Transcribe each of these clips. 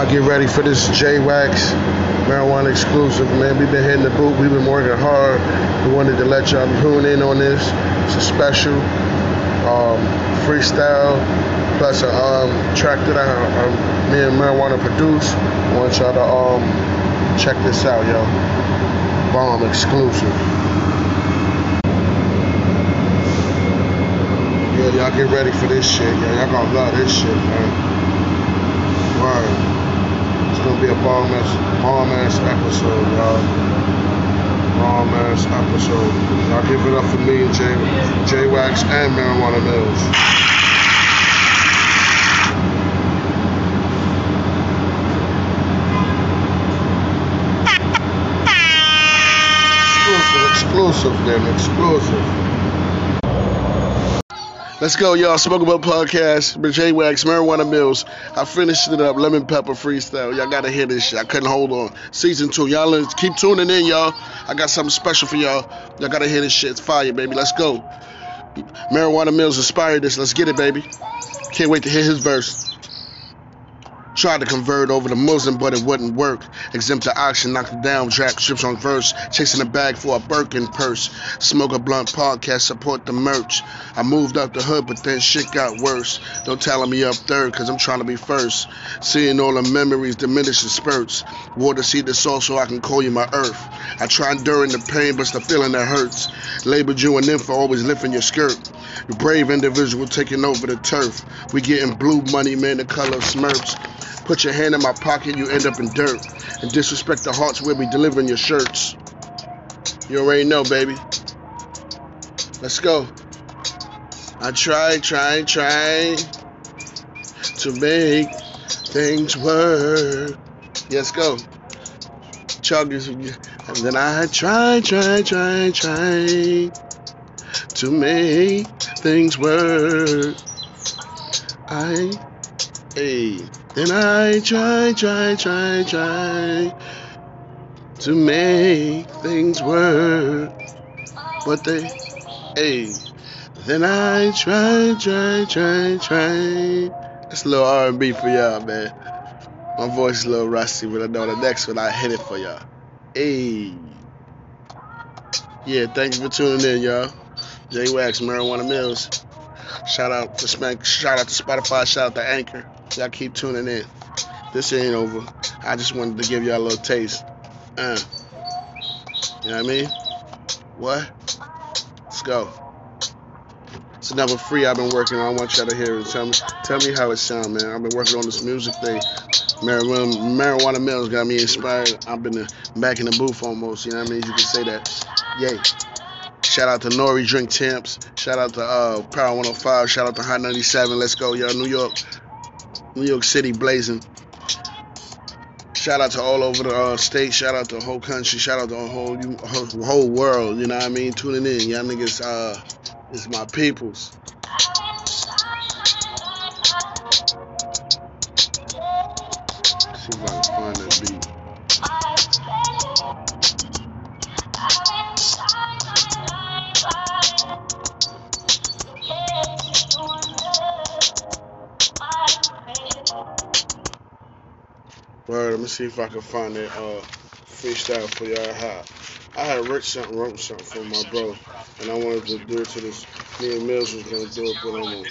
Y'all get ready for this J Wax marijuana exclusive, man. We've been hitting the boot. We've been working hard. We wanted to let y'all tune in on this. It's a special um, freestyle plus a um, track that I, um, me and marijuana produce. I want y'all to um, check this out, yo. Bomb exclusive. Yeah, y'all get ready for this shit. Y'all gonna love this shit, man. Word. It's gonna be a bomb ass, bomb ass episode, y'all. Bomb ass episode. Y'all give it up for me and J, J Wax and Marijuana Mills. Exclusive, then exclusive. Let's go, y'all. Smoke About Podcast, J Wax, Marijuana Mills. I finished it up, Lemon Pepper Freestyle. Y'all gotta hear this shit. I couldn't hold on. Season two. Y'all keep tuning in, y'all. I got something special for y'all. Y'all gotta hear this shit. It's fire, baby. Let's go. Marijuana Mills inspired this. Let's get it, baby. Can't wait to hear his verse. Tried to convert over to Muslim, but it wouldn't work. Exempt the auction, knocked it down, drag strips on verse. Chasing a bag for a Birkin purse. Smoke a blunt podcast, support the merch. I moved up the hood, but then shit got worse. Don't tell me up third, cause I'm trying to be first. Seeing all the memories diminish in spurts. Water see the soul so I can call you my earth. I try enduring the pain, but the feeling that hurts. Labeled you and an info, always lifting your skirt. You brave individual taking over the turf. We getting blue money, man, the color of Smurfs. Put your hand in my pocket, you end up in dirt. And disrespect the hearts where we delivering your shirts. You already know, baby. Let's go. I try, try, try to make things work. Yes, go. Chug is, and then I try, try, try, try to make things work. I, hey. And I try, try, try, try to make things work. But they, hey, then I try, try, try, try. It's a little R&B for y'all, man. My voice is a little rusty, but I know the next one I hit it for y'all. Hey. Yeah, thank you for tuning in, y'all. J Wax, Marijuana Mills. Shout out to Smack, shout out to Spotify, shout out to Anchor. Y'all keep tuning in. This ain't over. I just wanted to give y'all a little taste. Uh, you know what I mean? What? Let's go. It's another free I've been working on. I want y'all to hear it. Tell me, tell me how it sound, man. I've been working on this music thing. Marijuana, Marijuana Mills got me inspired. I've been back in the booth almost. You know what I mean? You can say that. Yay. Shout out to N.O.R.E. Drink Champs. Shout out to uh, Power 105. Shout out to Hot 97. Let's go, y'all. New York. New York City blazing. Shout out to all over the uh, state. Shout out to the whole country. Shout out to the whole whole, whole world. You know what I mean? Tuning in, y'all niggas. Uh, it's my peoples. Word, let me see if I can find that uh, freestyle for y'all. I had, I had written something, wrote something for my bro, and I wanted to do it to this. Me and Mills was gonna do it, but I'm gonna,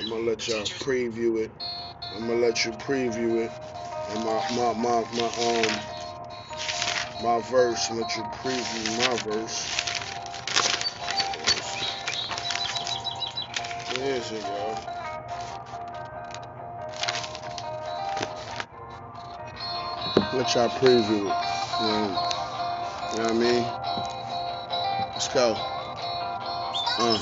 I'm gonna let y'all preview it. I'm gonna let you preview it, and my my my my um my verse. let you preview my verse. Where is it, y'all? Let y'all preview it. You know, you know what I mean? Let's go. Uh,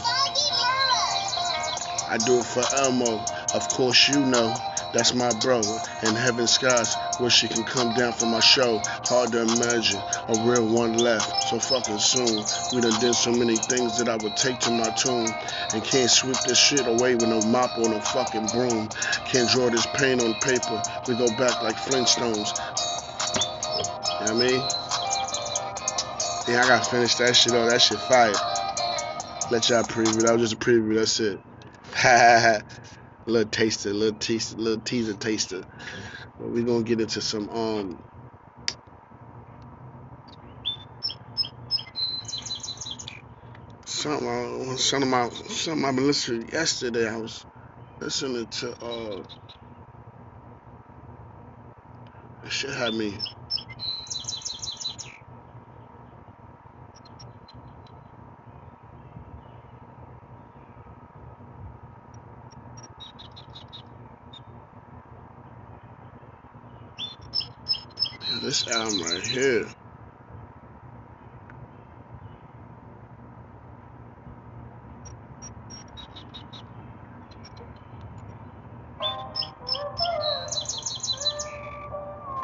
I do it for Elmo. Of course, you know that's my bro. In heaven skies, where she can come down for my show. Hard to imagine a real one left. So fucking soon. We done did so many things that I would take to my tomb. And can't sweep this shit away with no mop or no fucking broom. Can't draw this pain on paper. We go back like Flintstones. You know what I mean? Yeah, I gotta finish that shit on. That shit fire. Let y'all preview. That was just a preview. That's it. little taster, little teaser, little teaser taster. But we're gonna get into some um something I, something I, something I've been listening to yesterday. I was listening to uh that shit had me this album right here.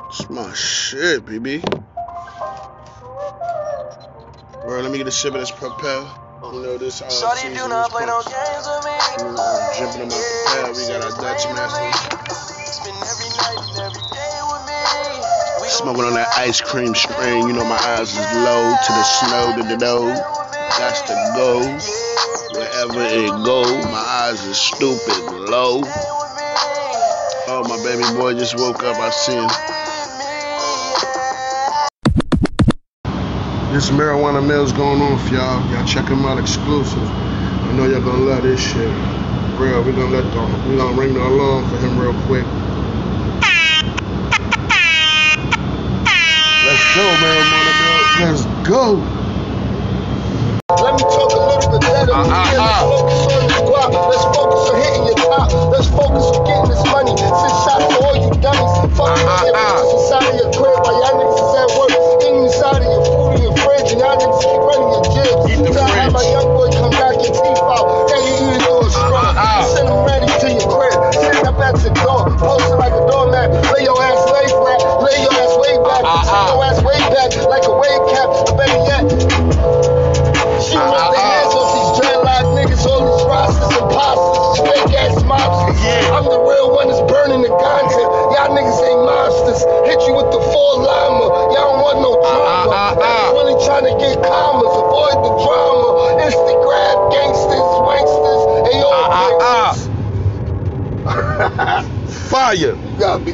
It's my shit, baby. Bro, let me get a sip of this Propel. You know this uh, Shorty do not play no games with me. Uh, jumping on my Propel. We got our Dutch master. Spend every night Smoking on that ice cream strain. You know my eyes is low to the snow to the dough. Got to go wherever it go. My eyes is stupid low. Oh, my baby boy just woke up. I see him. This marijuana mill's going off, y'all. Y'all check him out exclusive. I know y'all gonna love this shit. Real, we gonna let the we gonna ring the alarm for him real quick. Let's go, marijuana mill. Let's go. Let me talk a little bit better. Uh, uh, uh. let's focus on this guap. Let's focus on hitting your top. Let's focus on getting this money. Send shots to all you dummies. Fuck Uh, uh, Uh-huh. Your ass way back like a wave cap. Or better yet, she uh-huh. wants the hands off these dreadlock niggas, all these rosters and posters, fake ass mobsters. Yeah. I'm the real one that's burning the ganja. Y'all niggas ain't monsters. Hit you with the four llama. Y'all don't want no uh-uh, drama. Uh-huh. I'm really trying to get commas, avoid the drama. Instagram gangsters, wanksters, they all uh-huh. Fire.